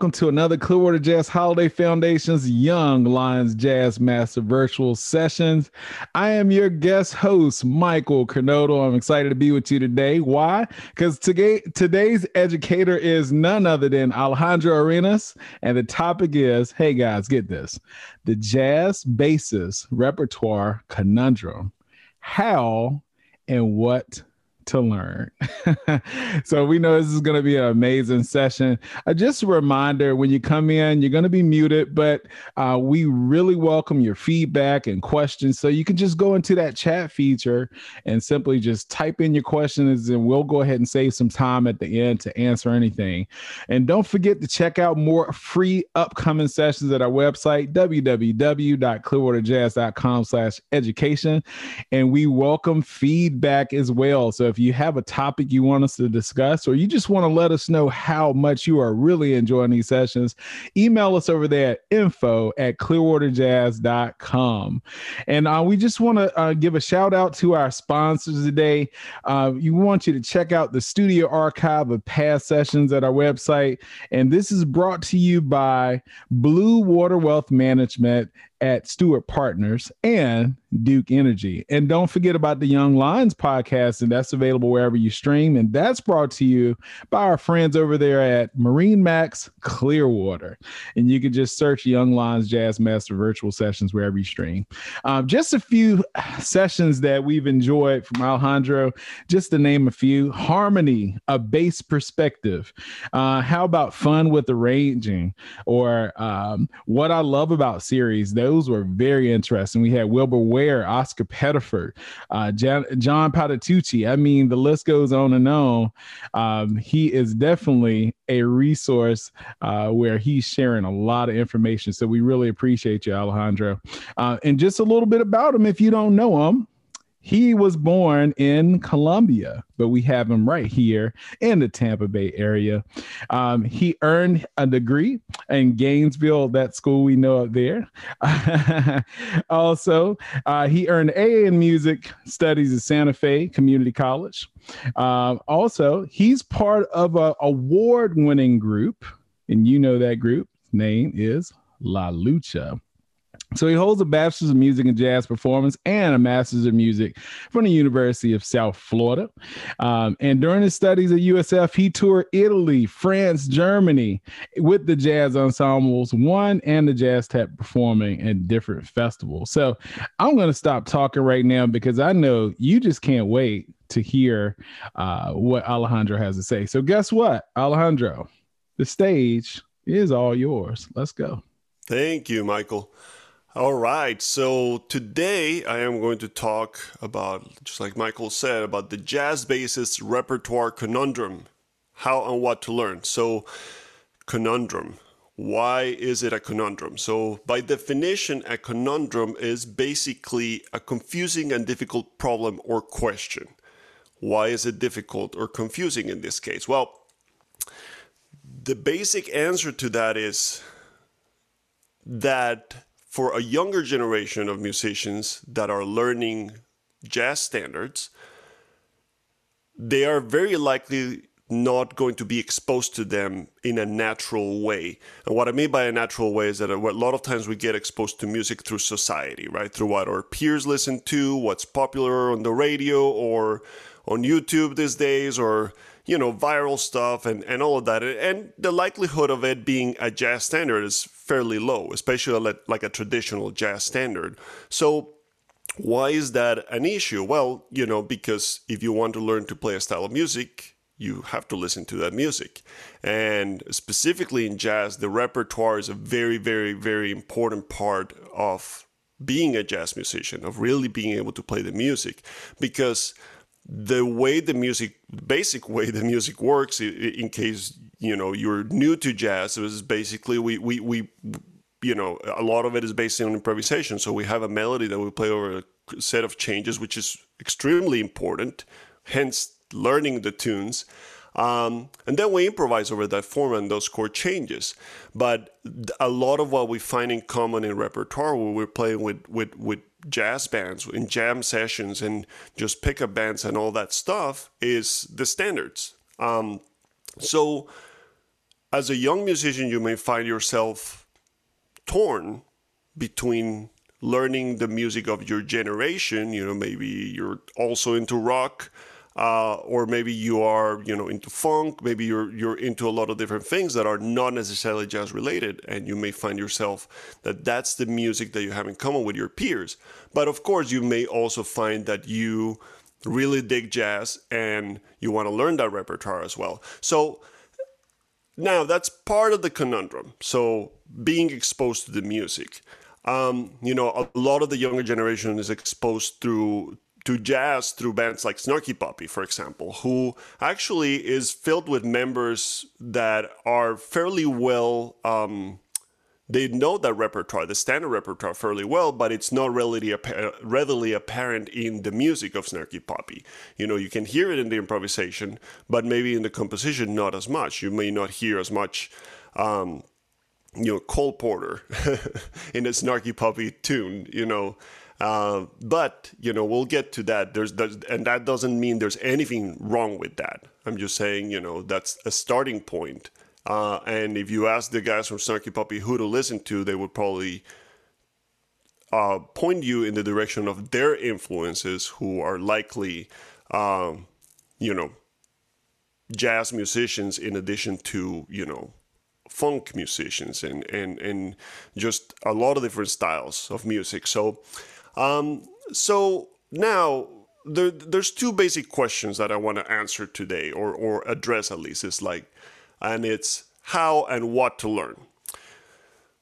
Welcome to another Clearwater Jazz Holiday Foundation's Young Lions Jazz Master Virtual Sessions. I am your guest host, Michael Carnoto. I'm excited to be with you today. Why? Because today, today's educator is none other than Alejandro Arenas, and the topic is hey guys, get this the jazz bassist repertoire conundrum. How and what to learn. so we know this is going to be an amazing session. Uh, just a reminder when you come in, you're going to be muted, but uh, we really welcome your feedback and questions. So you can just go into that chat feature and simply just type in your questions, and we'll go ahead and save some time at the end to answer anything. And don't forget to check out more free upcoming sessions at our website, www.clearwaterjazz.com slash education. And we welcome feedback as well. So if you have a topic you want us to discuss, or you just want to let us know how much you are really enjoying these sessions, email us over there at info at clearwaterjazz.com. And uh, we just want to uh, give a shout out to our sponsors today. Uh, we want you to check out the studio archive of past sessions at our website. And this is brought to you by Blue Water Wealth Management at Steward Partners and Duke Energy. And don't forget about the Young Lions podcast, and that's available wherever you stream. And that's brought to you by our friends over there at MarineMax Clearwater. And you can just search Young Lions Jazz Master Virtual Sessions wherever you stream. Um, just a few sessions that we've enjoyed from Alejandro, just to name a few Harmony, a bass perspective. Uh, how about fun with arranging? Or um, what I love about series, those were very interesting. We had Wilbur Ware, Oscar Pettiford, uh, John, John Patitucci. I mean, the list goes on and on. Um, he is definitely a resource uh, where he's sharing a lot of information. So we really appreciate you, Alejandro. Uh, and just a little bit about him if you don't know him. He was born in Colombia, but we have him right here in the Tampa Bay area. Um, he earned a degree in Gainesville, that school we know up there. also, uh, he earned A in music studies at Santa Fe Community College. Um, also, he's part of an award winning group, and you know that group. name is La Lucha. So he holds a bachelor's of music and jazz performance and a master's of music from the University of South Florida. Um, and during his studies at USF, he toured Italy, France, Germany with the jazz ensembles, one and the jazz tap performing at different festivals. So I'm going to stop talking right now because I know you just can't wait to hear uh, what Alejandro has to say. So guess what, Alejandro, the stage is all yours. Let's go. Thank you, Michael. All right, so today I am going to talk about, just like Michael said, about the jazz bassist repertoire conundrum how and what to learn. So, conundrum. Why is it a conundrum? So, by definition, a conundrum is basically a confusing and difficult problem or question. Why is it difficult or confusing in this case? Well, the basic answer to that is that for a younger generation of musicians that are learning jazz standards, they are very likely not going to be exposed to them in a natural way. And what I mean by a natural way is that a lot of times we get exposed to music through society, right? Through what our peers listen to, what's popular on the radio or on YouTube these days, or you know, viral stuff and, and all of that. And the likelihood of it being a jazz standard is fairly low, especially like a traditional jazz standard. So, why is that an issue? Well, you know, because if you want to learn to play a style of music, you have to listen to that music. And specifically in jazz, the repertoire is a very, very, very important part of being a jazz musician, of really being able to play the music. Because the way the music basic way the music works in case you know you're new to jazz it was basically we we we you know a lot of it is based on improvisation so we have a melody that we play over a set of changes which is extremely important hence learning the tunes um, and then we improvise over that form and those chord changes. But a lot of what we find in common in repertoire when we're playing with, with, with jazz bands in jam sessions and just pickup bands and all that stuff is the standards. Um, so as a young musician, you may find yourself torn between learning the music of your generation. You know, maybe you're also into rock, uh, or maybe you are, you know, into funk. Maybe you're you're into a lot of different things that are not necessarily jazz related, and you may find yourself that that's the music that you have in common with your peers. But of course, you may also find that you really dig jazz and you want to learn that repertoire as well. So now that's part of the conundrum. So being exposed to the music. Um, you know, a lot of the younger generation is exposed through to jazz through bands like Snarky Puppy, for example, who actually is filled with members that are fairly well um, they know that repertoire, the standard repertoire, fairly well, but it's not readily, readily apparent in the music of Snarky Puppy. You know, you can hear it in the improvisation, but maybe in the composition, not as much. You may not hear as much. Um, you know, Cole Porter in a Snarky Puppy tune, you know, uh, but you know we'll get to that. There's, there's, and that doesn't mean there's anything wrong with that. I'm just saying you know that's a starting point. Uh, and if you ask the guys from Snarky Puppy who to listen to, they would probably uh, point you in the direction of their influences, who are likely, um, you know, jazz musicians in addition to, you know, funk musicians and, and, and just a lot of different styles of music. So, um, so now there, there's two basic questions that I want to answer today or, or address at least. It's like, and it's how and what to learn.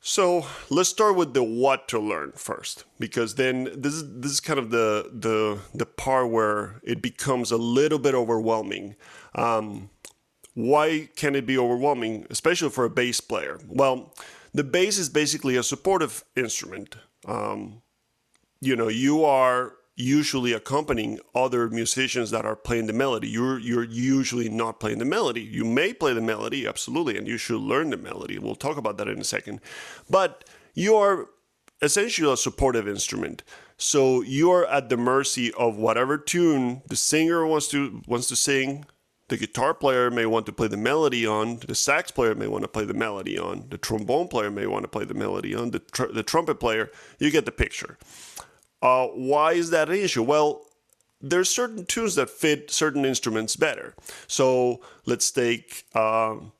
So let's start with the what to learn first, because then this is this is kind of the the the part where it becomes a little bit overwhelming. Um, why can it be overwhelming, especially for a bass player? Well, the bass is basically a supportive instrument. Um, you know, you are usually accompanying other musicians that are playing the melody. You're you're usually not playing the melody. You may play the melody, absolutely, and you should learn the melody. We'll talk about that in a second. But you are essentially a supportive instrument. So you're at the mercy of whatever tune the singer wants to wants to sing. The guitar player may want to play the melody on. The sax player may want to play the melody on. The trombone player may want to play the melody on. The, tr- the trumpet player, you get the picture. Uh, why is that an issue? Well, there's certain tunes that fit certain instruments better. So let's take um,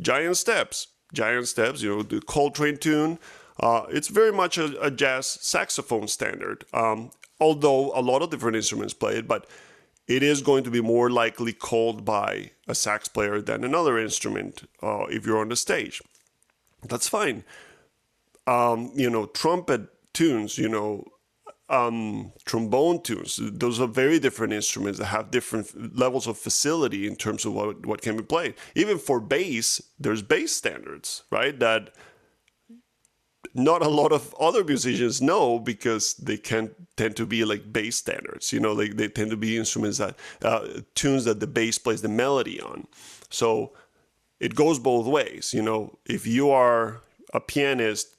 Giant Steps. Giant Steps, you know, the Coltrane tune. Uh, it's very much a, a jazz saxophone standard, um, although a lot of different instruments play it, but it is going to be more likely called by a sax player than another instrument uh, if you're on the stage. That's fine. Um, you know, trumpet tunes, you know, um, trombone tunes. Those are very different instruments that have different levels of facility in terms of what, what can be played. Even for bass, there's bass standards, right? That not a lot of other musicians know because they can tend to be like bass standards. You know, like they tend to be instruments that uh, tunes that the bass plays the melody on. So it goes both ways. You know, if you are a pianist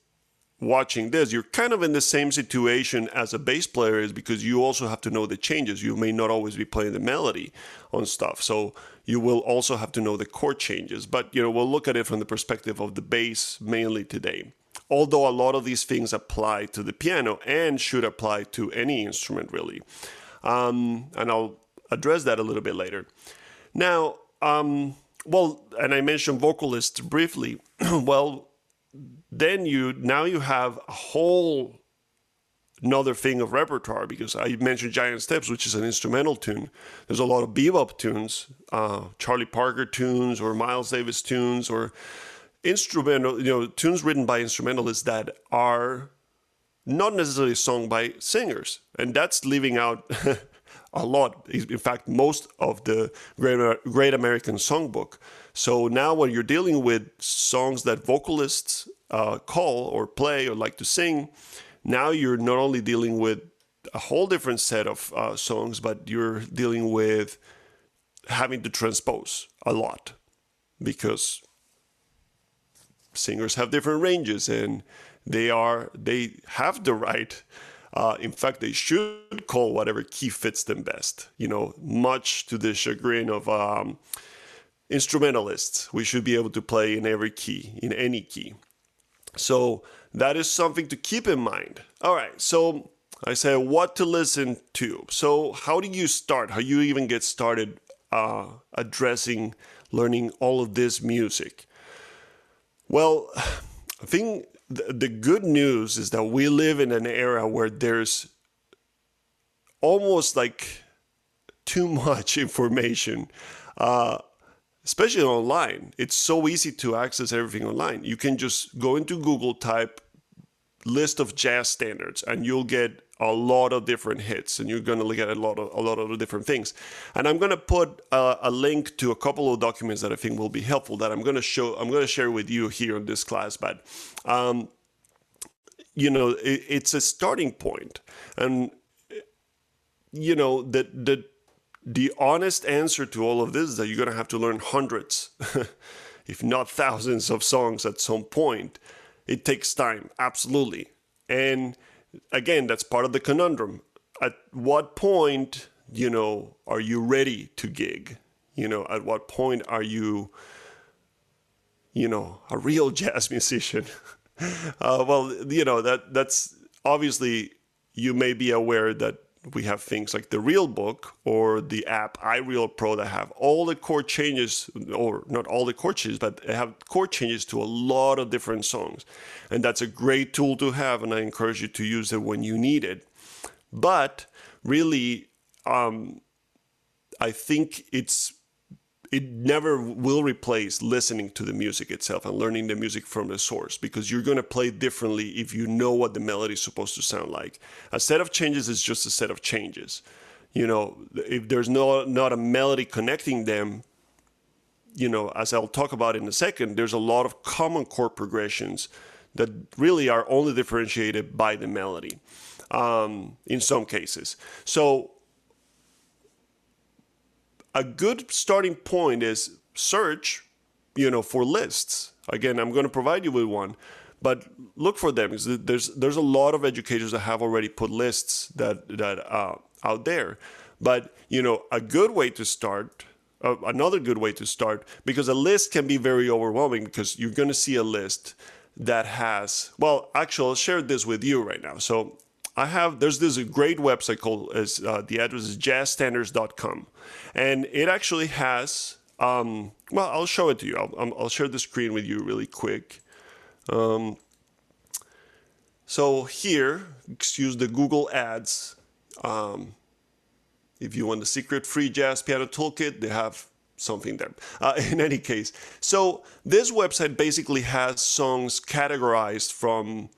watching this, you're kind of in the same situation as a bass player is because you also have to know the changes. You may not always be playing the melody on stuff. So you will also have to know the chord changes. But you know, we'll look at it from the perspective of the bass mainly today. Although a lot of these things apply to the piano and should apply to any instrument really. Um, and I'll address that a little bit later. Now, um, well, and I mentioned vocalists briefly. well, then you now you have a whole another thing of repertoire because I mentioned Giant Steps, which is an instrumental tune. There's a lot of bebop tunes, uh, Charlie Parker tunes, or Miles Davis tunes, or instrumental, you know, tunes written by instrumentalists that are not necessarily sung by singers, and that's leaving out a lot. In fact, most of the Great, Great American Songbook. So now, when you're dealing with songs that vocalists uh, call or play or like to sing, now you're not only dealing with a whole different set of uh, songs, but you're dealing with having to transpose a lot because singers have different ranges and they are they have the right uh, in fact they should call whatever key fits them best you know much to the chagrin of um, instrumentalists. We should be able to play in every key, in any key. So that is something to keep in mind. All right, so I say what to listen to. So how do you start? How you even get started uh, addressing learning all of this music? Well, I think the, good news is that we live in an era where there's almost like too much information. Uh, especially online. It's so easy to access everything online. You can just go into Google, type list of jazz standards, and you'll get a lot of different hits, and you're going to look at a lot of a lot of different things. And I'm going to put a, a link to a couple of documents that I think will be helpful. That I'm going to show. I'm going to share with you here in this class, but. Um, you know, it, it's a starting point, and you know that the the honest answer to all of this is that you're going to have to learn hundreds, if not thousands, of songs at some point. It takes time, absolutely. And again, that's part of the conundrum. At what point, you know, are you ready to gig? You know, at what point are you, you know, a real jazz musician? uh, well, you know, that that's obviously you may be aware that we have things like the Real Book or the app iReal Pro that have all the chord changes, or not all the chord changes, but they have chord changes to a lot of different songs. And that's a great tool to have, and I encourage you to use it when you need it. But really, um, I think it's it never will replace listening to the music itself and learning the music from the source because you're going to play differently if you know what the melody is supposed to sound like. A set of changes is just a set of changes. You know, if there's no not a melody connecting them, you know, as I'll talk about in a second, there's a lot of common chord progressions that really are only differentiated by the melody um, in some cases. So a good starting point is search, you know, for lists. Again, I'm going to provide you with one, but look for them. There's there's a lot of educators that have already put lists that that uh, out there. But you know, a good way to start. Uh, another good way to start because a list can be very overwhelming because you're going to see a list that has well actually i'll share this with you right now so I have there's this great website called as uh, the address is jazzstandards.com, and it actually has um, well I'll show it to you. I'll, I'll share the screen with you really quick. Um, so here, excuse the Google Ads. Um, if you want the secret free jazz piano toolkit, they have something there. Uh, in any case, so this website basically has songs categorized from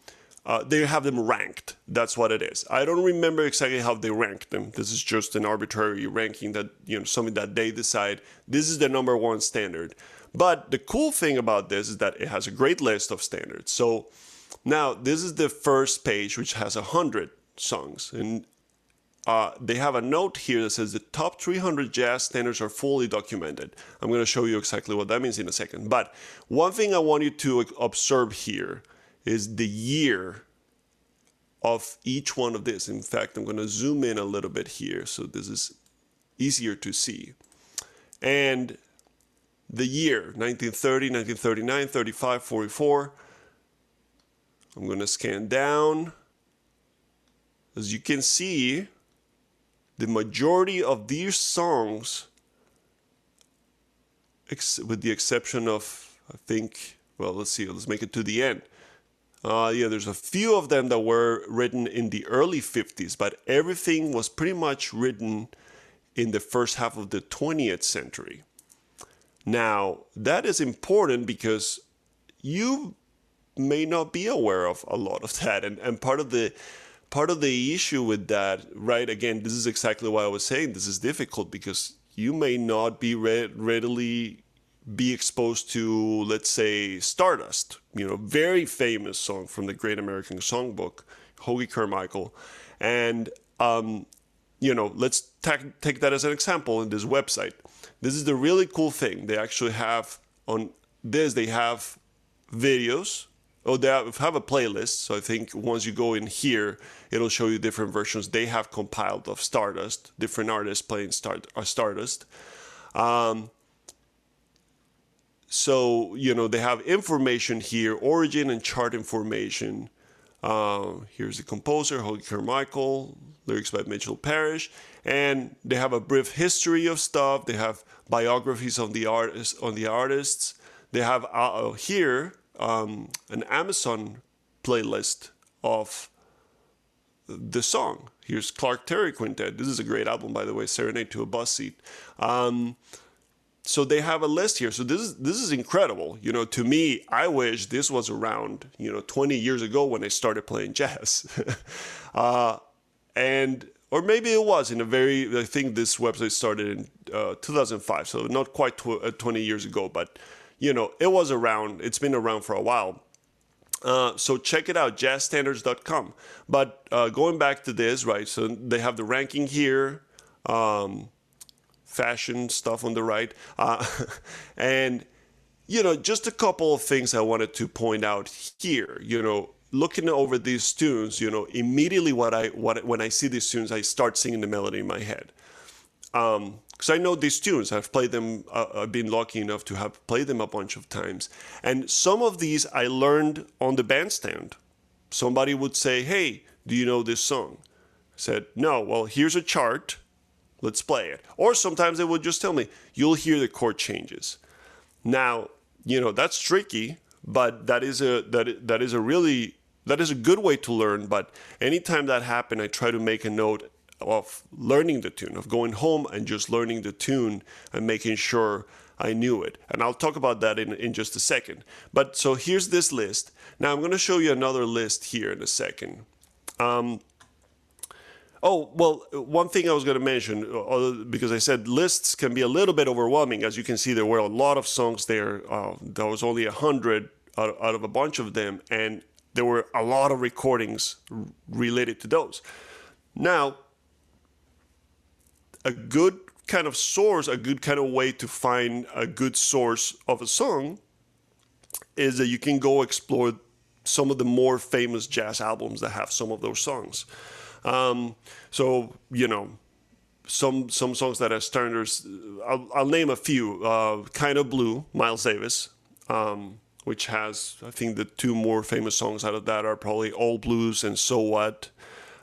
uh, they have them ranked. That's what it is. I don't remember exactly how they rank them. This is just an arbitrary ranking that you know something that they decide. This is the number one standard. But the cool thing about this is that it has a great list of standards. So now this is the first page, which has a hundred songs, and uh, they have a note here that says the top 300 jazz standards are fully documented. I'm going to show you exactly what that means in a second. But one thing I want you to observe here is the year of each one of this. In fact, I'm going to zoom in a little bit here so this is easier to see. And the year 1930, 1939, 35, 44. I'm going to scan down. As you can see, the majority of these songs, with the exception of, I think, well, let's see, let's make it to the end. Uh, yeah, there's a few of them that were written in the early 50s, but everything was pretty much written in the first half of the 20th century. Now, that is important because you may not be aware of a lot of that. And, and part of the part of the issue with that, right, again, this is exactly why I was saying this is difficult because you may not be re- readily be exposed to, let's say, Stardust, you know, very famous song from the Great American Songbook, Hoagy Carmichael. And, um, you know, let's ta- take that as an example in this website. This is the really cool thing. They actually have on this, they have videos. Oh, they have, have a playlist. So I think once you go in here, it'll show you different versions they have compiled of Stardust, different artists playing Star, uh, Stardust. Um, so you know they have information here, origin and chart information. Uh, here's the composer, Hoagy Carmichael, lyrics by Mitchell Parish, and they have a brief history of stuff. They have biographies on the artists on the artists. They have uh, here um, an Amazon playlist of the song. Here's Clark Terry Quintet. This is a great album, by the way, Serenade to a Bus Seat. Um, so they have a list here. So this is this is incredible. You know, to me, I wish this was around. You know, 20 years ago when I started playing jazz, uh, and or maybe it was in a very. I think this website started in uh, 2005, so not quite tw- uh, 20 years ago, but you know, it was around. It's been around for a while. Uh, so check it out, jazzstandards.com. But uh, going back to this, right? So they have the ranking here. Um, fashion stuff on the right. Uh, and, you know, just a couple of things I wanted to point out here. You know, looking over these tunes, you know, immediately what I what when I see these tunes, I start singing the melody in my head. Um, because I know these tunes. I've played them. Uh, I've been lucky enough to have played them a bunch of times, and some of these I learned on the bandstand. Somebody would say, "Hey, do you know this song?" I said, "No." Well, here's a chart let's play it. Or sometimes they would just tell me, you'll hear the chord changes. Now, you know, that's tricky, but that is a that that is a really that is a good way to learn, but anytime that happened, I try to make a note of learning the tune, of going home and just learning the tune and making sure I knew it. And I'll talk about that in, in just a second. But so here's this list. Now I'm going to show you another list here in a second. Um, Oh, well, one thing I was going to mention, uh, because I said lists can be a little bit overwhelming. As you can see, there were a lot of songs there. Uh, there was only a hundred out, out, of a bunch of them, and there were a lot of recordings related to those. Now, a good kind of source, a good kind of way to find a good source of a song is that you can go explore some of the more famous jazz albums that have some of those songs. Um, so you know, some some songs that are standards. I'll, I'll name a few. Uh, kind of Blue, Miles Davis, um, which has I think the two more famous songs out of that are probably All Blues and So What.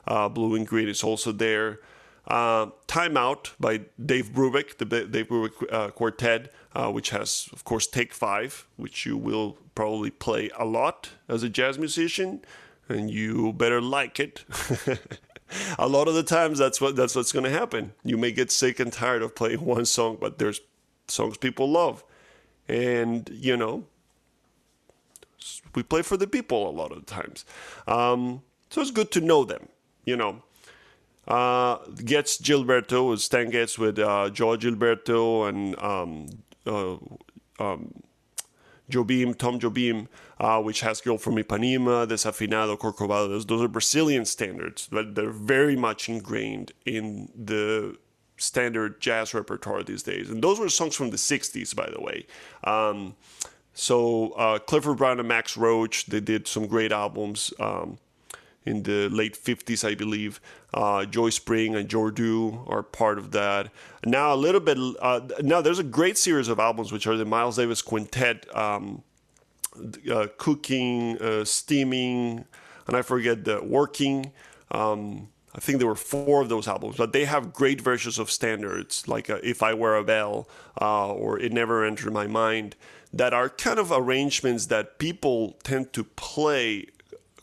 Uh, Blue and Green is also there. Uh, Time Out by Dave Brubeck, the Dave Brubeck uh, Quartet, uh, which has, of course, Take Five, which you will probably play a lot as a jazz musician, and you better like it. a lot of the times that's what that's what's going to happen. You may get sick and tired of playing one song, but there's songs people love, and you know we play for the people a lot of times. Um, so it's good to know them. You know, uh, Getz Gilberto, Stan Getz with uh, João Gilberto and um, uh, um, Jobim, Tom Jobim, uh, which has Girl from Ipanema, Desafinado, Corcovado. Those, are Brazilian standards, but they're very much ingrained in the standard jazz repertoire these days. And those were songs from the 60s, by the way. Um, so uh, Clifford Brown and Max Roach, they did some great albums. Um, in the late 50s, I believe. Uh, Joy Spring and Jordu are part of that. Now, a little bit, uh, now there's a great series of albums, which are the Miles Davis Quintet, um, uh, Cooking, uh, Steaming, and I forget the Working. Um, I think there were four of those albums, but they have great versions of standards, like uh, If I Were a Bell uh, or It Never Entered My Mind, that are kind of arrangements that people tend to play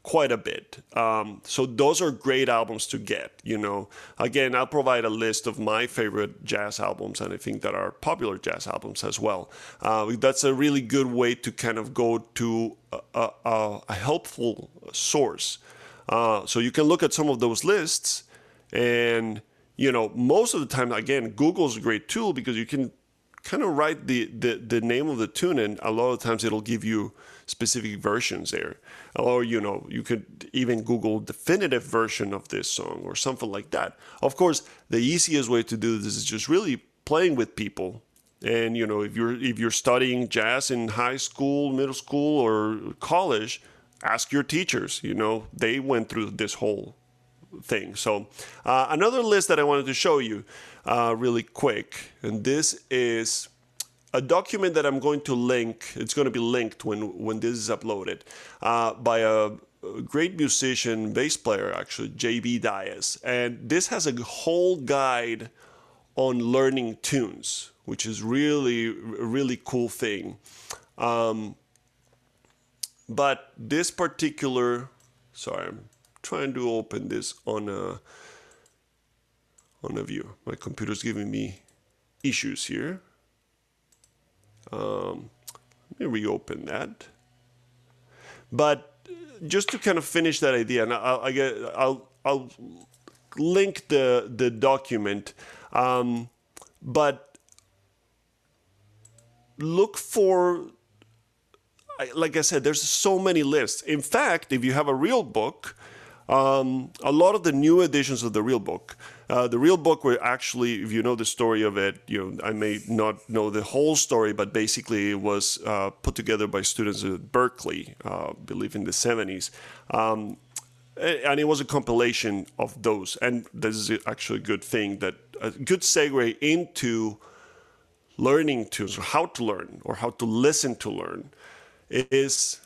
quite a bit. Um, so those are great albums to get. You know, again, I'll provide a list of my favorite jazz albums, and I think that are popular jazz albums as well. Uh, that's a really good way to kind of go to a, a, a helpful source. Uh, so you can look at some of those lists, and you know, most of the time, again, Google's a great tool because you can kind of write the, the, the name of the tune, and a lot of times it'll give you specific versions there. Or, you know, you could even Google definitive version of this song or something like that. Of course, the easiest way to do this is just really playing with people. And, you know, if you're if you're studying jazz in high school, middle school, or college, ask your teachers. You know, they went through this whole thing. So, uh, another list that I wanted to show you uh, really quick, and this is a document that I'm going to link. It's going to be linked when when this is uploaded uh, by a, great musician, bass player actually, JB Diaz, and this has a whole guide on learning tunes, which is really really cool thing. Um, but this particular, sorry, I'm trying to open this on a on a view. My computer's giving me issues here. Um, let me reopen that. But just to kind of finish that idea, and I'll, I get, I'll, I'll link the the document, um, but look for. Like I said, there's so many lists. In fact, if you have a real book, um, a lot of the new editions of the real book uh, the real book were actually, if you know the story of it, you know, I may not know the whole story, but basically it was uh, put together by students at Berklee, uh, I believe in the 70s. Um, and it was a compilation of those. And this is actually a good thing that a good segue into learning to how to learn or how to listen to learn is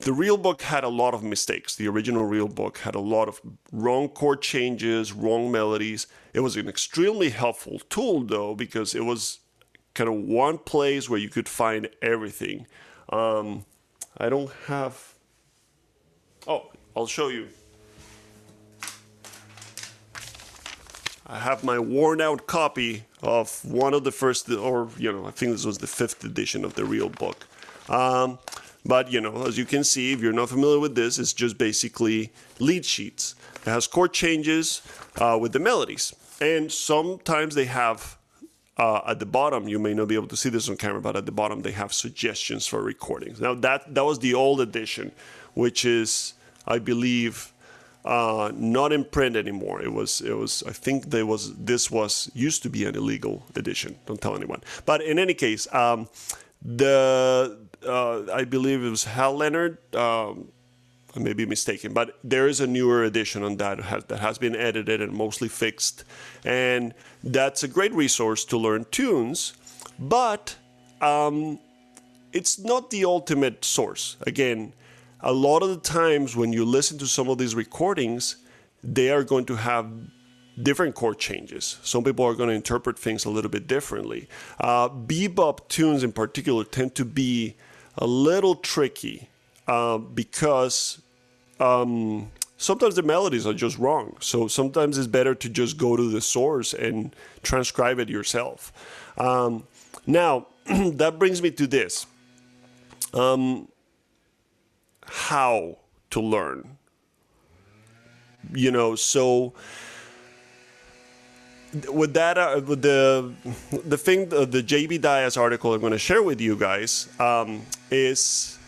the real book had a lot of mistakes. The original real book had a lot of wrong chord changes, wrong melodies. It was an extremely helpful tool, though, because it was kind of one place where you could find everything. Um, I don't have. Oh, I'll show you. I have my worn out copy of one of the first, or, you know, I think this was the fifth edition of the real book. Um, but you know, as you can see, if you're not familiar with this, it's just basically lead sheets. It has chord changes uh, with the melodies, and sometimes they have uh, at the bottom. You may not be able to see this on camera, but at the bottom they have suggestions for recordings. Now that that was the old edition, which is, I believe. Uh, not in print anymore. It was, it was. I think there was. This was used to be an illegal edition. Don't tell anyone. But in any case, um, the uh, I believe it was Hal Leonard. Um, I may be mistaken, but there is a newer edition on that that has been edited and mostly fixed, and that's a great resource to learn tunes. But um, it's not the ultimate source. Again, a lot of the times when you listen to some of these recordings, they are going to have different chord changes. Some people are going to interpret things a little bit differently. Uh, bebop tunes, in particular, tend to be a little tricky uh, because um, sometimes the melodies are just wrong. So sometimes it's better to just go to the source and transcribe it yourself. Um, now, that brings me to this um, how to learn. You know, so with that, uh, with the the thing, the, the JB Diaz article I'm going to share with you guys um, is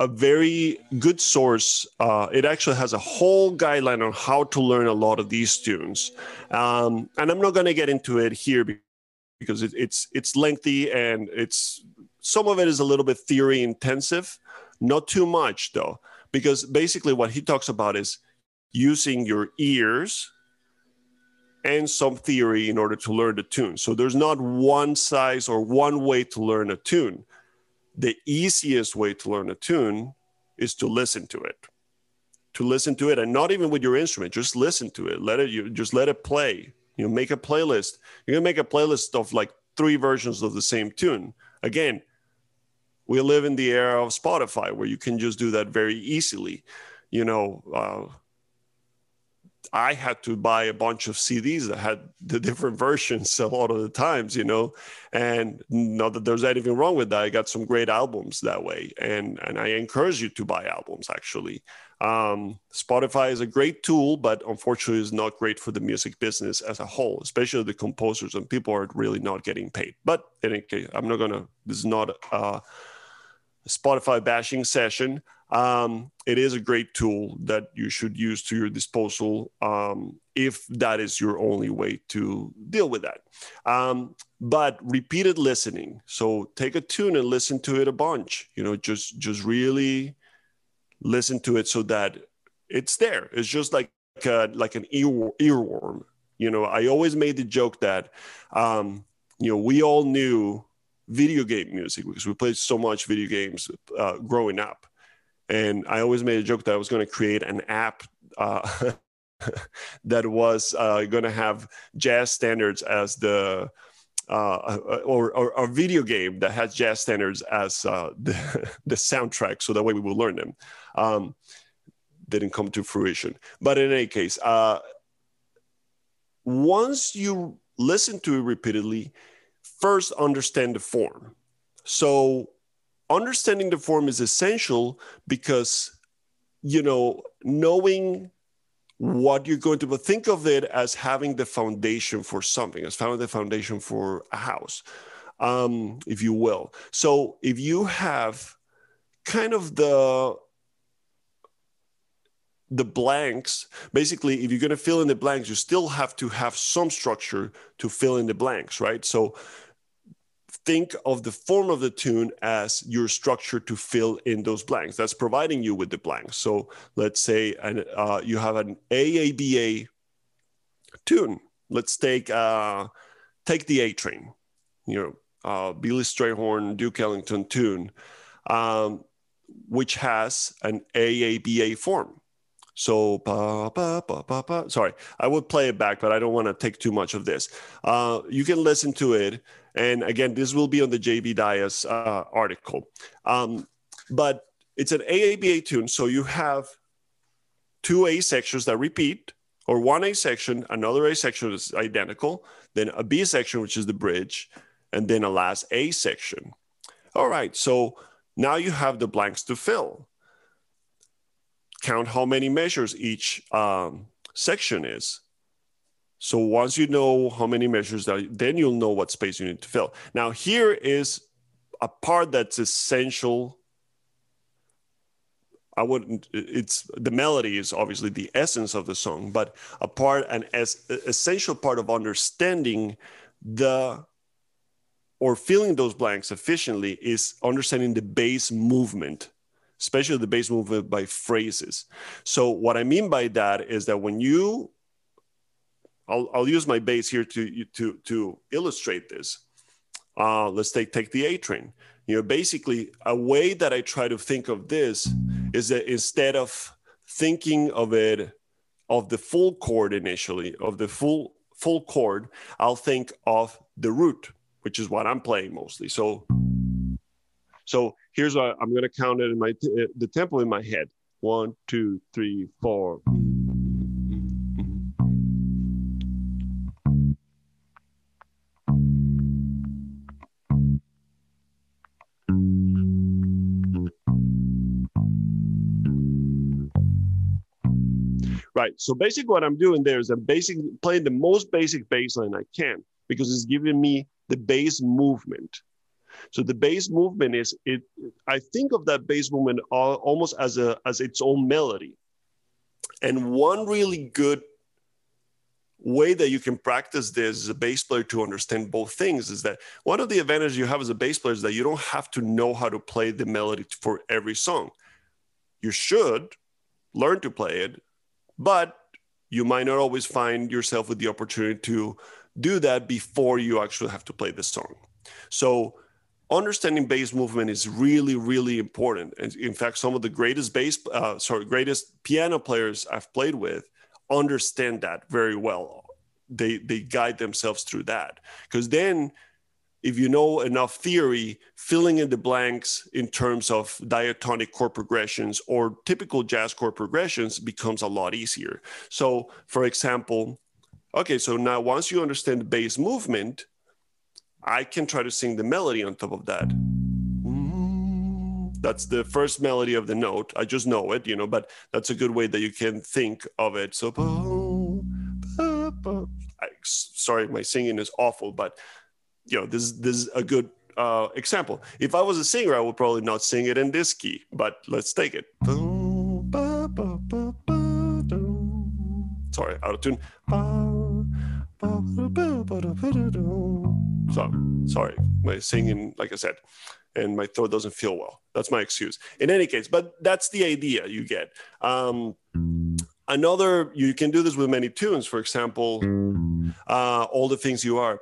a very good source. Uh, it actually has a whole guideline on how to learn a lot of these tunes, um, and I'm not going to get into it here because it, it's it's lengthy and it's some of it is a little bit theory intensive, not too much though, because basically what he talks about is using your ears and some theory in order to learn the tune. So there's not one size or one way to learn a tune. The easiest way to learn a tune is to listen to it. To listen to it and not even with your instrument, just listen to it. Let it you just let it play. You know, make a playlist. You're gonna make a playlist of like three versions of the same tune. Again, we live in the era of Spotify where you can just do that very easily. You know, uh, I had to buy a bunch of CDs that had the different versions a lot of the times, you know. And not that there's anything wrong with that. I got some great albums that way, and and I encourage you to buy albums. Actually, um, Spotify is a great tool, but unfortunately, is not great for the music business as a whole, especially the composers and people are really not getting paid. But in any case, I'm not gonna. This is not a Spotify bashing session um, it is a great tool that you should use to your disposal um, if that is your only way to deal with that. Um, but repeated listening. So take a tune and listen to it a bunch. You know, just just really listen to it so that it's there. It's just like a, like an ear, earworm. You know, I always made the joke that um, you know we all knew video game music because we played so much video games uh, growing up. And I always made a joke that I was going to create an app uh, that was uh, going to have jazz standards as the uh, or, or, a video game that has jazz standards as uh, the, the soundtrack, so that way we will learn them. Um, didn't come to fruition, but in any case, uh, once you listen to it repeatedly, first understand the form. So understanding the form is essential because you know knowing what you're going to but think of it as having the foundation for something as having the foundation for a house um, if you will. So if you have kind of the the blanks basically if you're going to fill in the blanks you still have to have some structure to fill in the blanks right? So think of the form of the tune as your structure to fill in those blanks. That's providing you with the blanks. So let's say an, uh, you have an AABA tune. Let's take uh, take the A Train, you know, uh, Billy Strayhorn, Duke Ellington tune, um, which has an AABA form. So, ba, ba, ba, sorry, I would play it back, but I don't want to take too much of this. Uh, you can listen to it and again, this will be on the JB Dias uh, article. Um, but it's an AABA tune. So you have two A sections that repeat, or one A section, another A section is identical, then a B section, which is the bridge, and then a last A section. All right. So now you have the blanks to fill. Count how many measures each um, section is. So once you know how many measures, that, then you'll know what space you need to fill. Now here is a part that's essential. I wouldn't. It's the melody is obviously the essence of the song, but a part, an as, essential part of understanding the or filling those blanks efficiently is understanding the bass movement especially the bass movement by phrases. So what I mean by that is that when you I'll, I'll use my bass here to, to, to illustrate this. Uh, let's take, take the A train. You know, basically, a way that I try to think of this is that instead of thinking of it of the full chord initially, of the full full chord, I'll think of the root, which is what I'm playing mostly. So, so here's what I'm going to count it in my the tempo in my head: one, two, three, four. Right. So basically what I'm doing there is I'm basically playing the most basic bass line I can because it's giving me the bass movement. So the bass movement is it. I think of that bass movement almost as a as its own melody. And one really good way that you can practice this as a bass player to understand both things is that one of the advantages you have as a bass player is that you don't have to know how to play the melody for every song. You should learn to play it but you might not always find yourself with the opportunity to do that before you actually have to play the song. So understanding bass movement is really, really important. And in fact, some of the greatest bass, uh, sorry, greatest piano players I've played with understand that very well. They they guide themselves through that because then if you know enough theory, filling in the blanks in terms of diatonic chord progressions or typical jazz chord progressions becomes a lot easier. So, for example, okay, so now once you understand the bass movement, I can try to sing the melody on top of that. Mm, that's the first melody of the note. I just know it, you know, but that's a good way that you can think of it. So, sorry, my singing is awful, but you know, this this is a good uh, example. If I was a singer, I would probably not sing it in this key, but let's take it. Sorry, out of tune. So sorry, my singing, like I said, and my throat doesn't feel well. That's my excuse. In any case, but that's the idea you get. Um, another, you can do this with many tunes. For example, uh, all the things you are.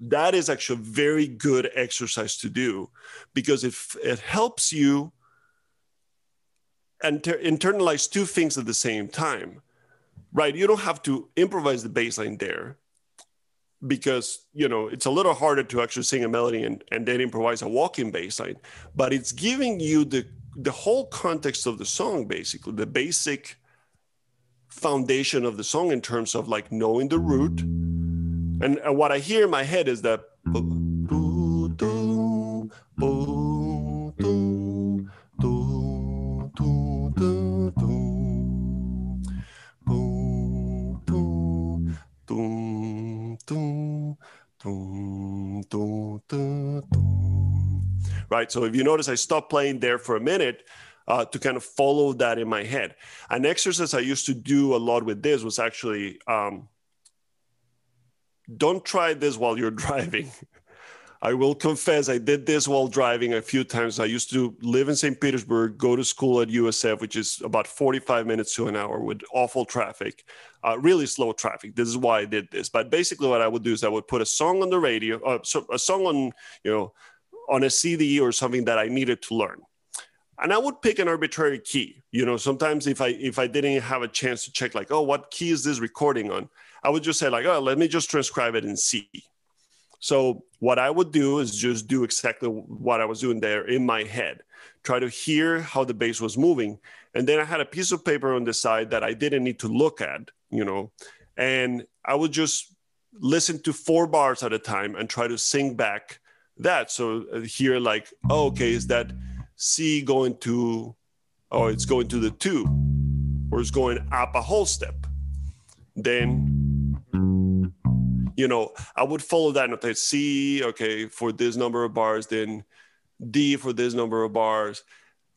That is actually a very good exercise to do because if it helps you inter- internalize two things at the same time. Right. You don't have to improvise the bass line there because you know it's a little harder to actually sing a melody and, and then improvise a walking bass line but it's giving you the the whole context of the song basically the basic foundation of the song in terms of like knowing the root and, and what i hear in my head is that right? So if you notice, I stopped playing there for a minute uh, to kind of follow that in my head. An exercise I used to do a lot with this was actually um, don't try this while you're driving. I will confess, I did this while driving a few times. I used to live in St. Petersburg, go to school at USF, which is about 45 minutes to an hour with awful traffic, uh, really slow traffic. This is why I did this. But basically, what I would do is I would put a song on the radio, uh, so a song on, you know, on a CD or something that I needed to learn. And I would pick an arbitrary key. You know, sometimes if I if I didn't have a chance to check, like, oh, what key is this recording on? I would just say, like, oh, let me just transcribe it in C so what I would do is just do exactly what I was doing there in my head, try to hear how the bass was moving. And then I had a piece of paper on the side that I didn't need to look at, you know, and I would just listen to four bars at a time and try to sing back that. So uh, here, like, oh, okay, is that C going to, oh, it's going to the two, or it's going up a whole step. Then you know, I would follow that note. C, okay, for this number of bars, then D for this number of bars.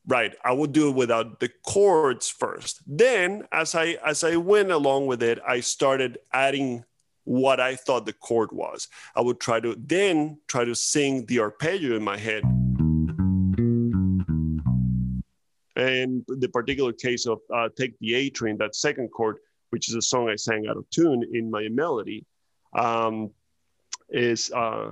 Right. I would do it without the chords first. Then as I as I went along with it, I started adding what I thought the chord was. I would try to then try to sing the arpeggio in my head. And the particular case of uh, Take the A Train, that second chord, which is a song I sang out of tune in my melody, um, is uh,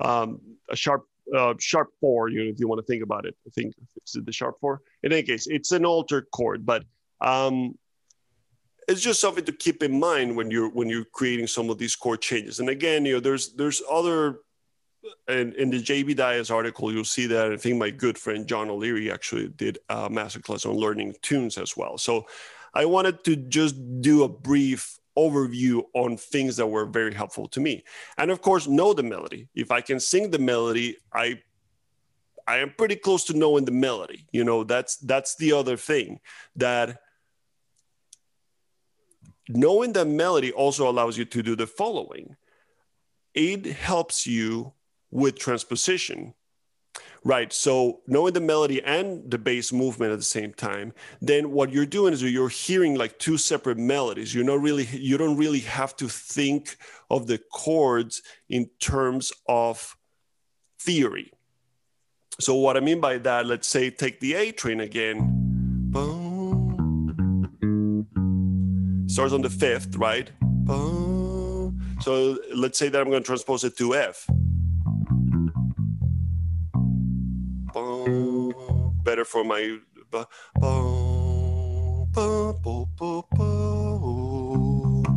um, a sharp uh, sharp four. You know, if you want to think about it, I think is it the sharp four. In any case, it's an altered chord, but um, it's just something to keep in mind when you're when you're creating some of these chord changes. And again, you know, there's there's other. And in the JB Dyas article, you'll see that I think my good friend John O'Leary actually did a masterclass on learning tunes as well. So I wanted to just do a brief overview on things that were very helpful to me. And of course, know the melody. If I can sing the melody, I I am pretty close to knowing the melody. You know, that's that's the other thing that knowing the melody also allows you to do the following. It helps you with transposition Right. So knowing the melody and the bass movement at the same time, then what you're doing is you're hearing like two separate melodies. You're not really you don't really have to think of the chords in terms of theory. So what I mean by that, let's say take the A train again. Boom. Starts on the fifth, right? So let's say that I'm going to transpose it to F. better for my.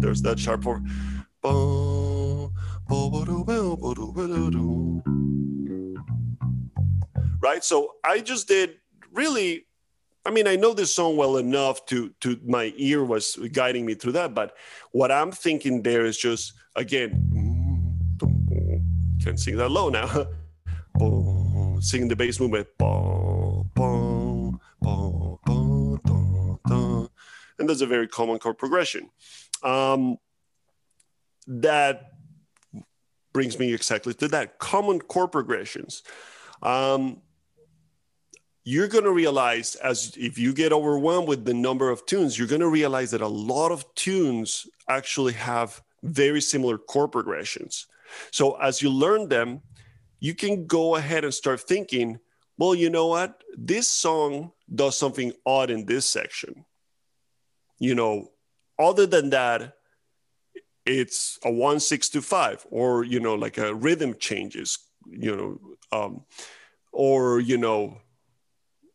There's that sharp four. Right? So I just did really I mean, I know this song well enough to to my ear was guiding me through that, but what I'm thinking there is just again, can't sing that low now. singing the bass movement. And that's a very common chord progression. Um, that brings me exactly to that common chord progressions. Um, you're going to realize as if you get overwhelmed with the number of tunes, you're going to realize that a lot of tunes actually have very similar chord progressions. So as you learn them, you can go ahead and start thinking, well, you know what? This song does something odd in this section. You know, other than that, it's a one six two five, or you know, like a rhythm changes, you know, um, or you know,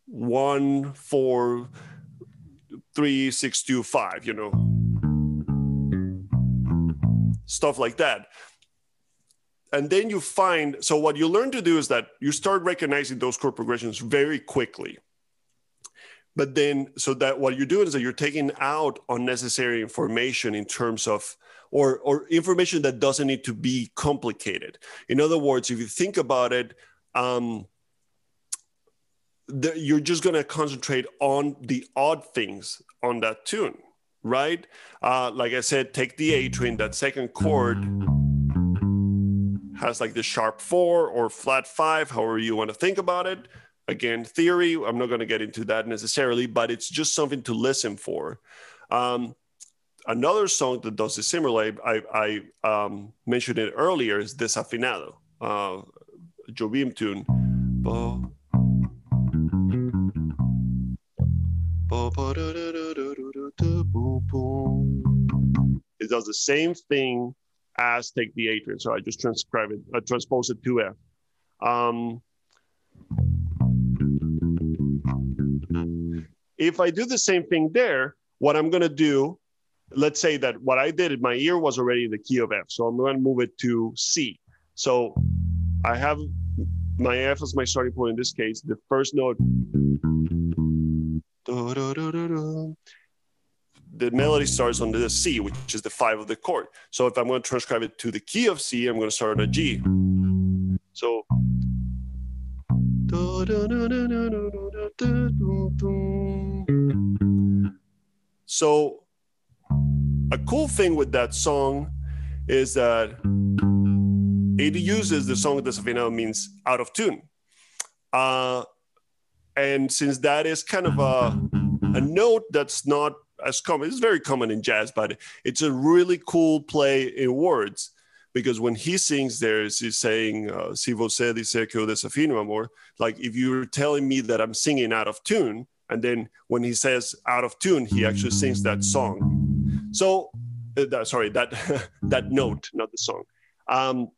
one four three six two five, you know, stuff like that. And then you find so what you learn to do is that you start recognizing those chord progressions very quickly but then so that what you're doing is that you're taking out unnecessary information in terms of or or information that doesn't need to be complicated. In other words if you think about it um, the, you're just going to concentrate on the odd things on that tune right? Uh, like i said take the a train that second chord has like the sharp four or flat five however you want to think about it again theory i'm not going to get into that necessarily but it's just something to listen for. Um, another song that does a similar i, I um, mentioned it earlier is desafinado uh, jobim tune. It does the same thing as take the A train so i just transcribe it i transpose it to f um, If I do the same thing there, what I'm going to do, let's say that what I did, my ear was already in the key of F. So I'm going to move it to C. So I have my F as my starting point in this case. The first note, the melody starts on the C, which is the five of the chord. So if I'm going to transcribe it to the key of C, I'm going to start on a G. So so, a cool thing with that song is that it uses the song desafinado means out of tune. Uh, and since that is kind of a, a note that's not as common, it's very common in jazz, but it's a really cool play in words because when he sings there, he's saying, uh, Si você dice que desafino amor, like if you're telling me that I'm singing out of tune, and then when he says out of tune, he actually sings that song. So, uh, that, sorry, that, that note, not the song. Um,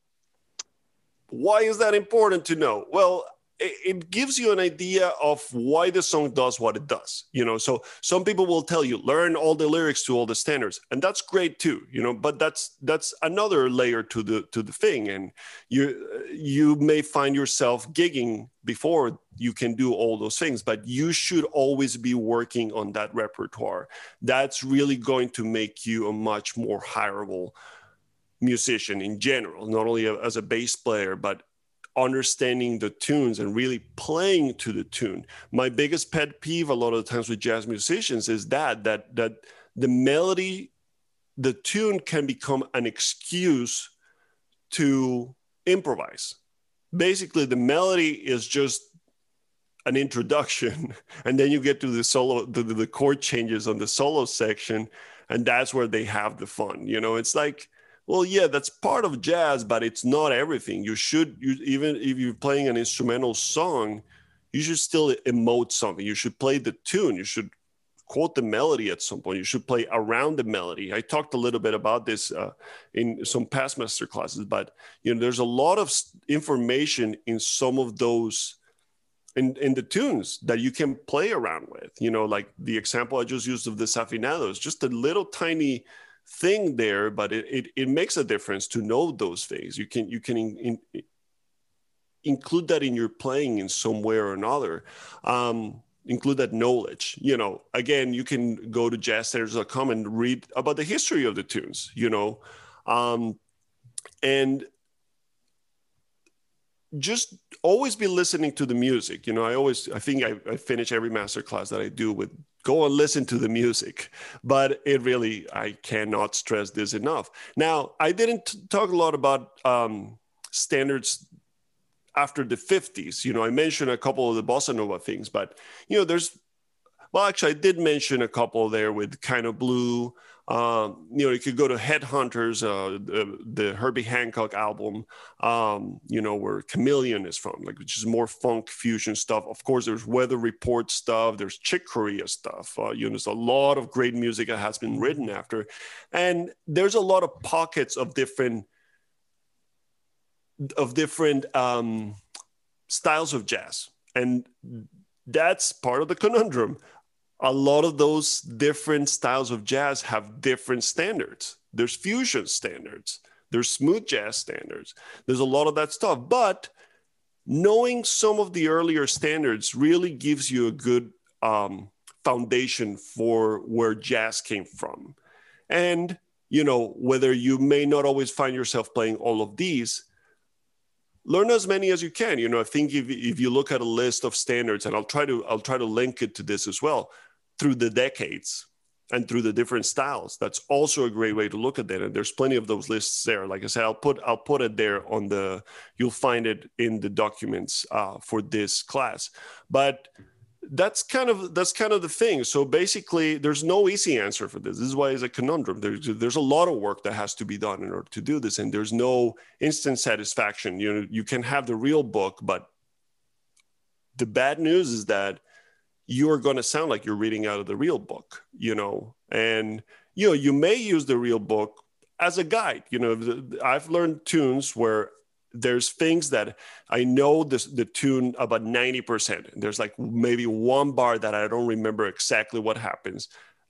why is that important to know? Well, it gives you an idea of why the song does what it does you know? So some people will tell you learn all the lyrics to all the standards and that's great too you know? But that's that's another layer to the to the thing and you you may find yourself gigging before you can do all those things but you should always be working on that repertoire. That's really going to make you a much more hireable musician in general not only as a bass player but understanding the tunes and really playing to the tune. My biggest pet peeve a lot of the times with jazz musicians is that that that the melody, the tune can become an excuse to improvise. Basically, the melody is just an introduction, and then you get to the solo, the, the chord changes on the solo section, and that's where they have the fun. You know, it's like well yeah that's part of jazz but it's not everything. You should you, even if you're playing an instrumental song you should still emote something. You should play the tune. You should quote the melody at some point. You should play around the melody. I talked a little bit about this uh, in some past master classes but you know there's a lot of information in some of those in, in the tunes that you can play around with. You know like the example i just used of Desafinado's just a little tiny thing there, but it, it, it makes a difference to know those things. You can you can in, in, include that in your playing in some way or another. Um, include that knowledge. You know, again, you can go to jazzstandards.com and read about the history of the tunes. You know, um, and just always be listening to the music. You know, I always I think I, I finish every master class that I do with go and listen to the music. But it really I cannot stress this enough. Now I didn't talk a lot about um, standards after the 50s. You know, I mentioned a couple of the bossa nova things, but you know, there's well, actually, I did mention a couple there with kind of blue. Um, you know, you could go to Headhunters, uh, the, the, Herbie Hancock album, um, you know, where Chameleon is from, like, which is more funk fusion stuff. Of course, there's Weather Report stuff, there's Chick Corea stuff. Uh, you know, there's a lot of great music that has been written after. And there's a lot of pockets of different, of different um, styles of jazz. And that's part of the conundrum a lot of those different styles of jazz have different standards. There's fusion standards, there's smooth jazz standards, there's a lot of that stuff. But knowing some of the earlier standards really gives you a good um, foundation for where jazz came from. And, you know, whether you may not always find yourself playing all of these, learn as many as you can you know i think if, if you look at a list of standards and i'll try to i'll try to link it to this as well through the decades and through the different styles. That's also a great way to look at it. And there's plenty of those lists there. Like I said, I'll put I'll put it there on the. You'll find it in the documents uh, for this class. But that's kind of that's kind of the thing. So basically, there's no easy answer for this. This is why it's a conundrum. There's there's a lot of work that has to be done in order to do this, and there's no instant satisfaction. You know, you can have the real book, but the bad news is that you're going to sound like you're reading out of the real book, you know, and you know you may use the real book as a guide. You know, I've learned tunes where there's things that I know this, the tune about 90%. There's like maybe one bar that I don't remember exactly what happens.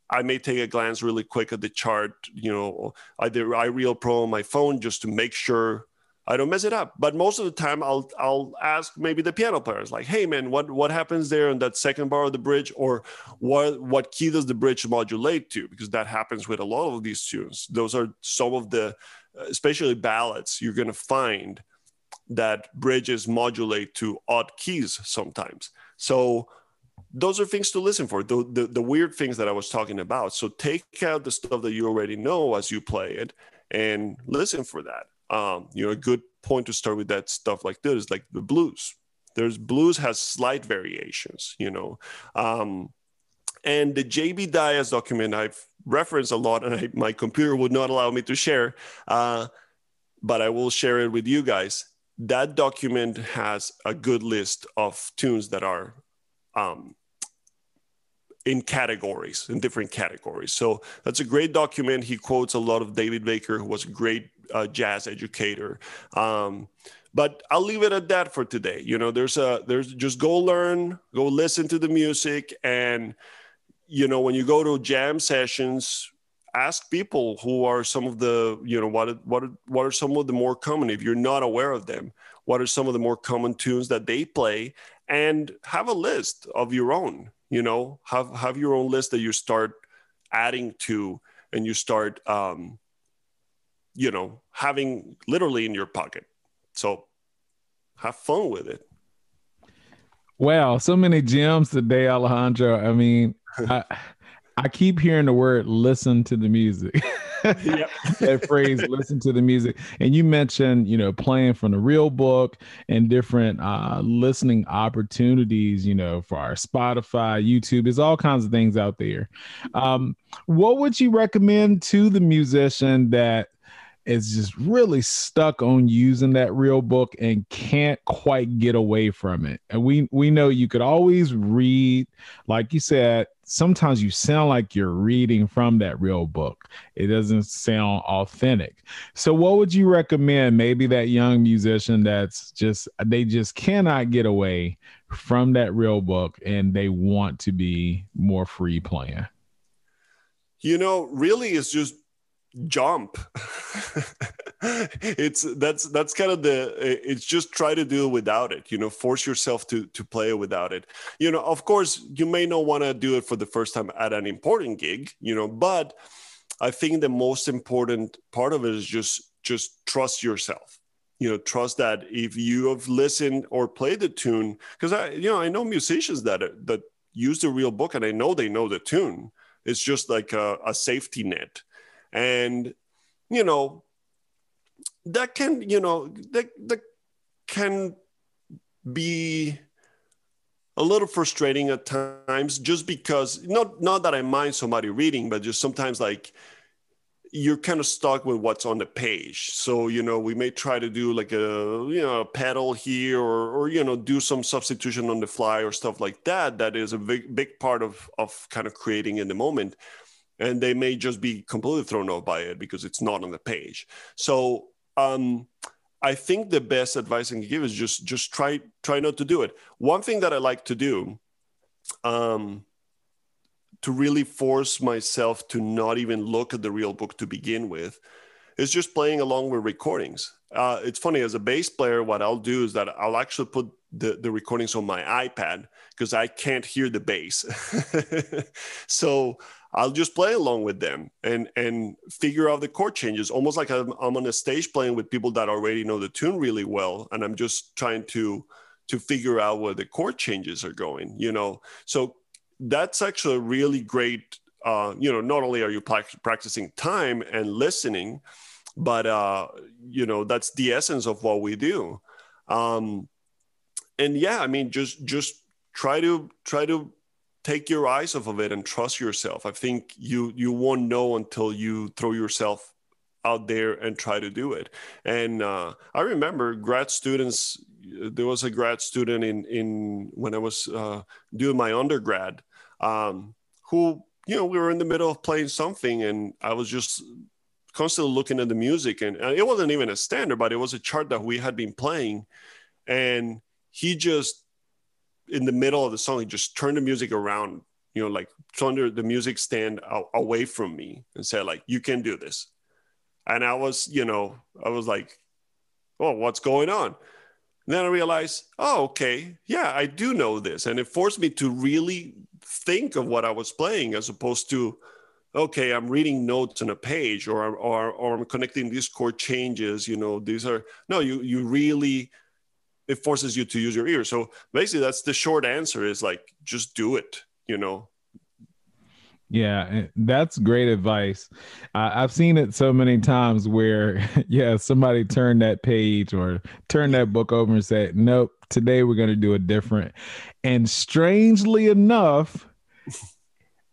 I may take a glance really quick at the chart, you know, either iReal Pro on my phone just to make sure I don't mess it up. But most of the time, I'll I'll ask maybe the piano players, like, "Hey, man, what what happens there in that second bar of the bridge, or what what key does the bridge modulate to?" Because that happens with a lot of these tunes. Those are some of the, especially ballads, you're gonna find that bridges modulate to odd keys sometimes. So those are things to listen for the, the, the weird things that i was talking about so take out the stuff that you already know as you play it and listen for that um, you know, a good point to start with that stuff like this is like the blues. There's blues has slight variations, you know. Um, and the JB Dyas document I've referenced a lot, and I, my computer would not allow me to share, uh, but I will share it with you guys. That document has a good list of tunes that are um, in categories, in different categories. So that's a great document. He quotes a lot of David Baker, who was a great uh, jazz educator. Um, but I'll leave it at that for today. You know, there's a there's just go learn, go listen to the music, and you know when you go to jam sessions, ask people who are some of the you know what what what are some of the more common if you're not aware of them. What are some of the more common tunes that they play, and have a list of your own. You know, have have your own list that you start adding to, and you start um, you know, having literally in your pocket. So have fun with it. Wow, so many gems today, Alejandro. I mean, I, I keep hearing the word listen to the music. that phrase, listen to the music. And you mentioned, you know, playing from the real book and different uh, listening opportunities, you know, for our Spotify, YouTube. There's all kinds of things out there. Um, what would you recommend to the musician that is just really stuck on using that real book and can't quite get away from it. And we we know you could always read, like you said, sometimes you sound like you're reading from that real book. It doesn't sound authentic. So what would you recommend maybe that young musician that's just they just cannot get away from that real book and they want to be more free playing? You know, really it's just jump. It's that's that's kind of the it's just try to do without it you know force yourself to to play without it. You know of course you may not want to do it for the first time at an important gig you know but i think the most important part of it is just just trust yourself. You know trust that if you have listened or played the tune because i you know i know musicians that that use the real book and i know they know the tune. It's just like a, a safety net and you know that can you know that that can be a little frustrating at times just because not not that I mind somebody reading, but just sometimes like you're kind of stuck with what's on the page. So, you know, we may try to do like a, you know, a pedal here or, or, you know, do some substitution on the fly or stuff like that. That is a big, big part of, of kind of creating in the moment. And they may just be completely thrown off by it because it's not on the page. So, um, I think the best advice I can give is just, just try, try not to do it. One thing that I like to do, um, to really force myself to not even look at the real book to begin with is just playing along with recordings. Uh, it's funny as a bass player, what I'll do is that I'll actually put the, the recordings on my iPad because I can't hear the bass. so I'll just play along with them and and figure out the chord changes, almost like I'm, I'm on a stage playing with people that already know the tune really well, and I'm just trying to to figure out where the chord changes are going. You know, so that's actually a really great uh, you know not only are you practicing time and listening but uh, you know that's the essence of what we do um, and yeah i mean just just try to try to take your eyes off of it and trust yourself. I think you you won't know until you throw yourself out there and try to do it. And uh, i remember grad students there was a grad student in in when i was uh, doing my undergrad um, who you know we were in the middle of playing something and i was just constantly looking at the music and, and it wasn't even a standard but it was a chart that we had been playing. And he just in the middle of the song he just turned the music around you know like turned the music stand away from me and said like you can do this and i was you know i was like oh what's going on and then i realized oh okay yeah i do know this and it forced me to really think of what I was playing as opposed to, okay, I'm reading notes on a page or, or, or I'm connecting these chord changes. You know, these are, no, you, you really, it forces you to use your ear. So basically that's the short answer is like, just do it, you know, yeah, that's great advice. Uh, I've seen it so many times where, yeah, somebody turned that page or turned that book over and said, "Nope, today we're going to do it different." And strangely enough,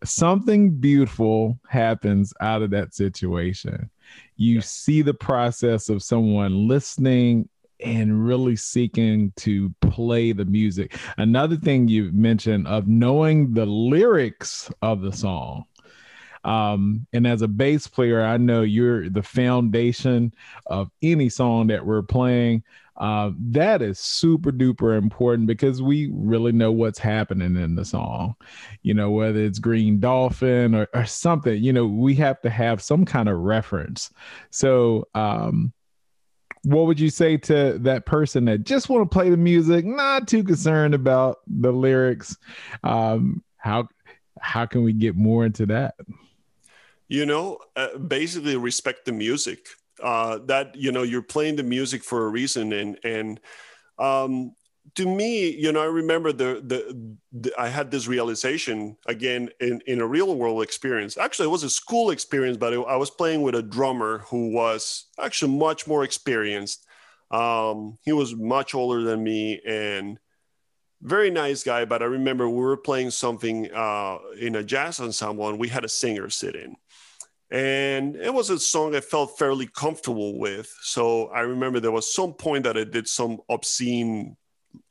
something beautiful happens out of that situation. You yeah. see the process of someone listening and really seeking to play the music. Another thing you mentioned of knowing the lyrics of the song. Um, and as a bass player, I know you're the foundation of any song that we're playing. Uh, that is super duper important because we really know what's happening in the song. You know, whether it's Green Dolphin or, or something, you know, we have to have some kind of reference. So, um, what would you say to that person that just want to play the music, not too concerned about the lyrics? Um, how how can we get more into that? You know, uh, basically respect the music. Uh, that you know you're playing the music for a reason, and and um, to me, you know, I remember the, the, the I had this realization again in in a real world experience. Actually, it was a school experience, but I was playing with a drummer who was actually much more experienced. Um, he was much older than me and very nice guy. But I remember we were playing something uh, in a jazz ensemble, and we had a singer sit in and it was a song I felt fairly comfortable with. So I remember there was some point that I did some obscene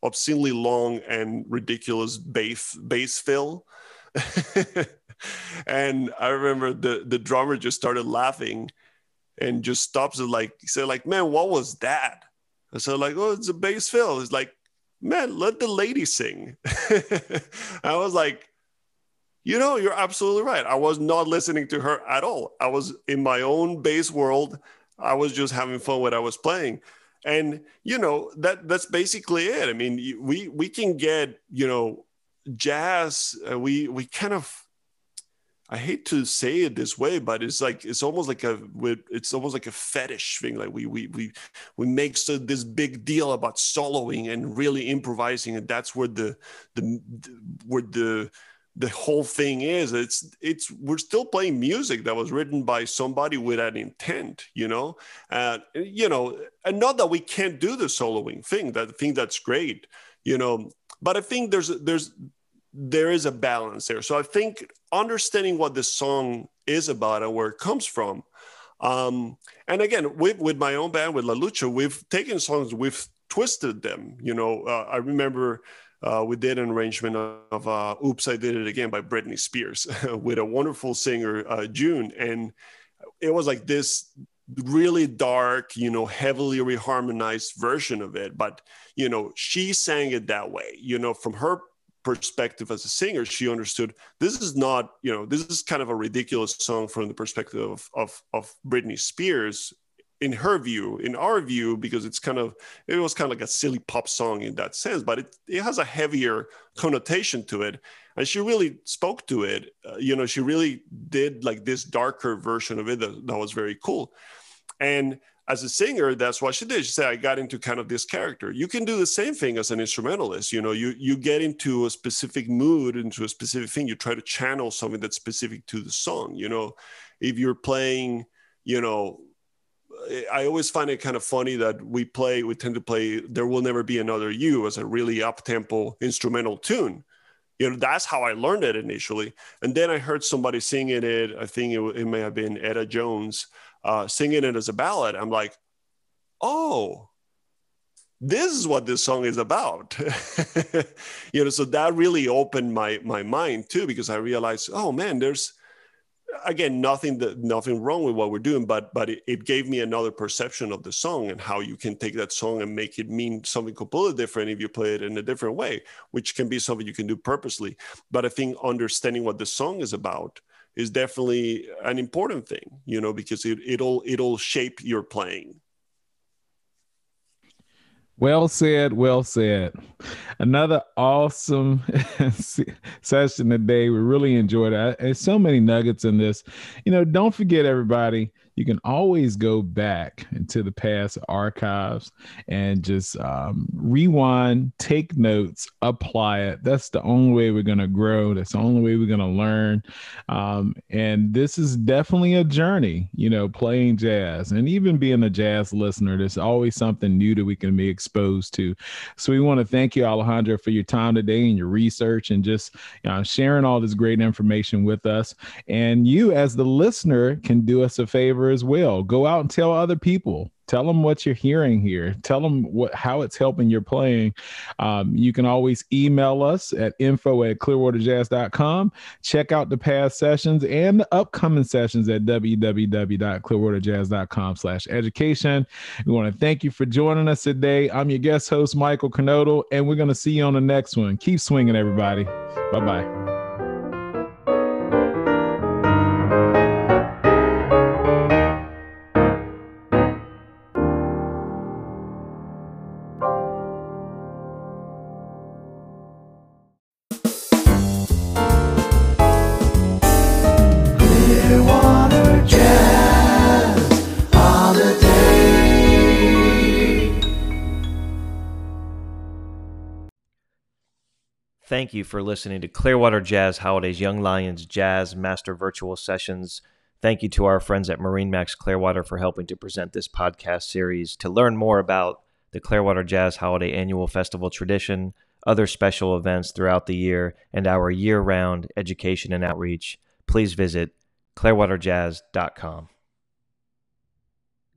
obscenely long and ridiculous bass bass fill. and I remember the the drummer just started laughing and just stops it like he said like man what was that? I said like oh it's a bass fill. It's like man let the lady sing. I was like you know you're absolutely right. I was not listening to her at all. I was in my own bass world. I was just having fun what I was playing and you know that that's basically it i mean we we can get you know jazz uh, we we kind of I hate to say it this way, but it's like it's almost like a it's almost like a fetish thing. Like we we we we make so this big deal about soloing and really improvising, and that's where the the where the the whole thing is it's it's we're still playing music that was written by somebody with an intent you know and you know and not that we can't do the soloing thing that thing that's great you know. But I think there's there's there is a balance there. So I think understanding what the song is about and where it comes from. Um, and again, with, with my own band, with La Lucha, we've taken songs, we've twisted them. You know, uh, I remember uh, we did an arrangement of uh, "Oops, I Did It Again" by Britney Spears with a wonderful singer, uh, June, and it was like this really dark, you know, heavily reharmonized version of it. But you know, she sang it that way. You know, from her perspective as a singer, she understood this is not, you know, this is kind of a ridiculous song from the perspective of of, of Britney Spears in her view, in our view, because it's kind of it was kind of like a silly pop song in that sense, but it, it has a heavier connotation to it. And she really spoke to it. Uh, you know, she really did like this darker version of it that, that was very cool. And as a singer, that's what she did. She said, I got into kind of this character. You can do the same thing as an instrumentalist. You know, you you get into a specific mood, into a specific thing. You try to channel something that's specific to the song. You know, if you're playing, you know, I always find it kind of funny that we play, we tend to play There Will Never Be Another You as a really up tempo instrumental tune. You know, that's how I learned it initially. And then I heard somebody singing it. I think it, it may have been Etta Jones uh, singing it as a ballad. I'm like, oh, this is what this song is about. you know, so that really opened my my mind too, because I realized, oh man, there's again nothing that nothing wrong with what we're doing but but it, it, gave me another perception of the song and how you can take that song and make it mean something completely different if you play it in a different way which can be something you can do purposely. But i think understanding what the song is about is definitely an important thing you know because it, it'll it'll shape your playing well said, well said. Another awesome session today. We really enjoyed it. There's so many nuggets in this. You know, don't forget, everybody, you can always go back into the past archives and just um, rewind, take notes, apply it. That's the only way we're going to grow. That's the only way we're going to learn. Um, and this is definitely a journey, you know, playing jazz and even being a jazz listener. There's always something new that we can be exposed to. So we want to thank you, Alejandra, for your time today and your research and just you know, sharing all this great information with us. And you, as the listener, can do us a favor as well. Go out and tell other people. Tell them what you're hearing here. Tell them what how it's helping your playing. Um, you can always email us at info at clearwaterjazz.com. Check out the past sessions and the upcoming sessions at www.clearwaterjazz.com slash education. We want to thank you for joining us today. I'm your guest host, Michael Canodal, and we're going to see you on the next one. Keep swinging, everybody. Bye-bye. Thank you for listening to Clearwater Jazz Holidays Young Lions Jazz Master Virtual Sessions. Thank you to our friends at MarineMax Clearwater for helping to present this podcast series. To learn more about the Clearwater Jazz Holiday Annual Festival tradition, other special events throughout the year, and our year round education and outreach, please visit clearwaterjazz.com.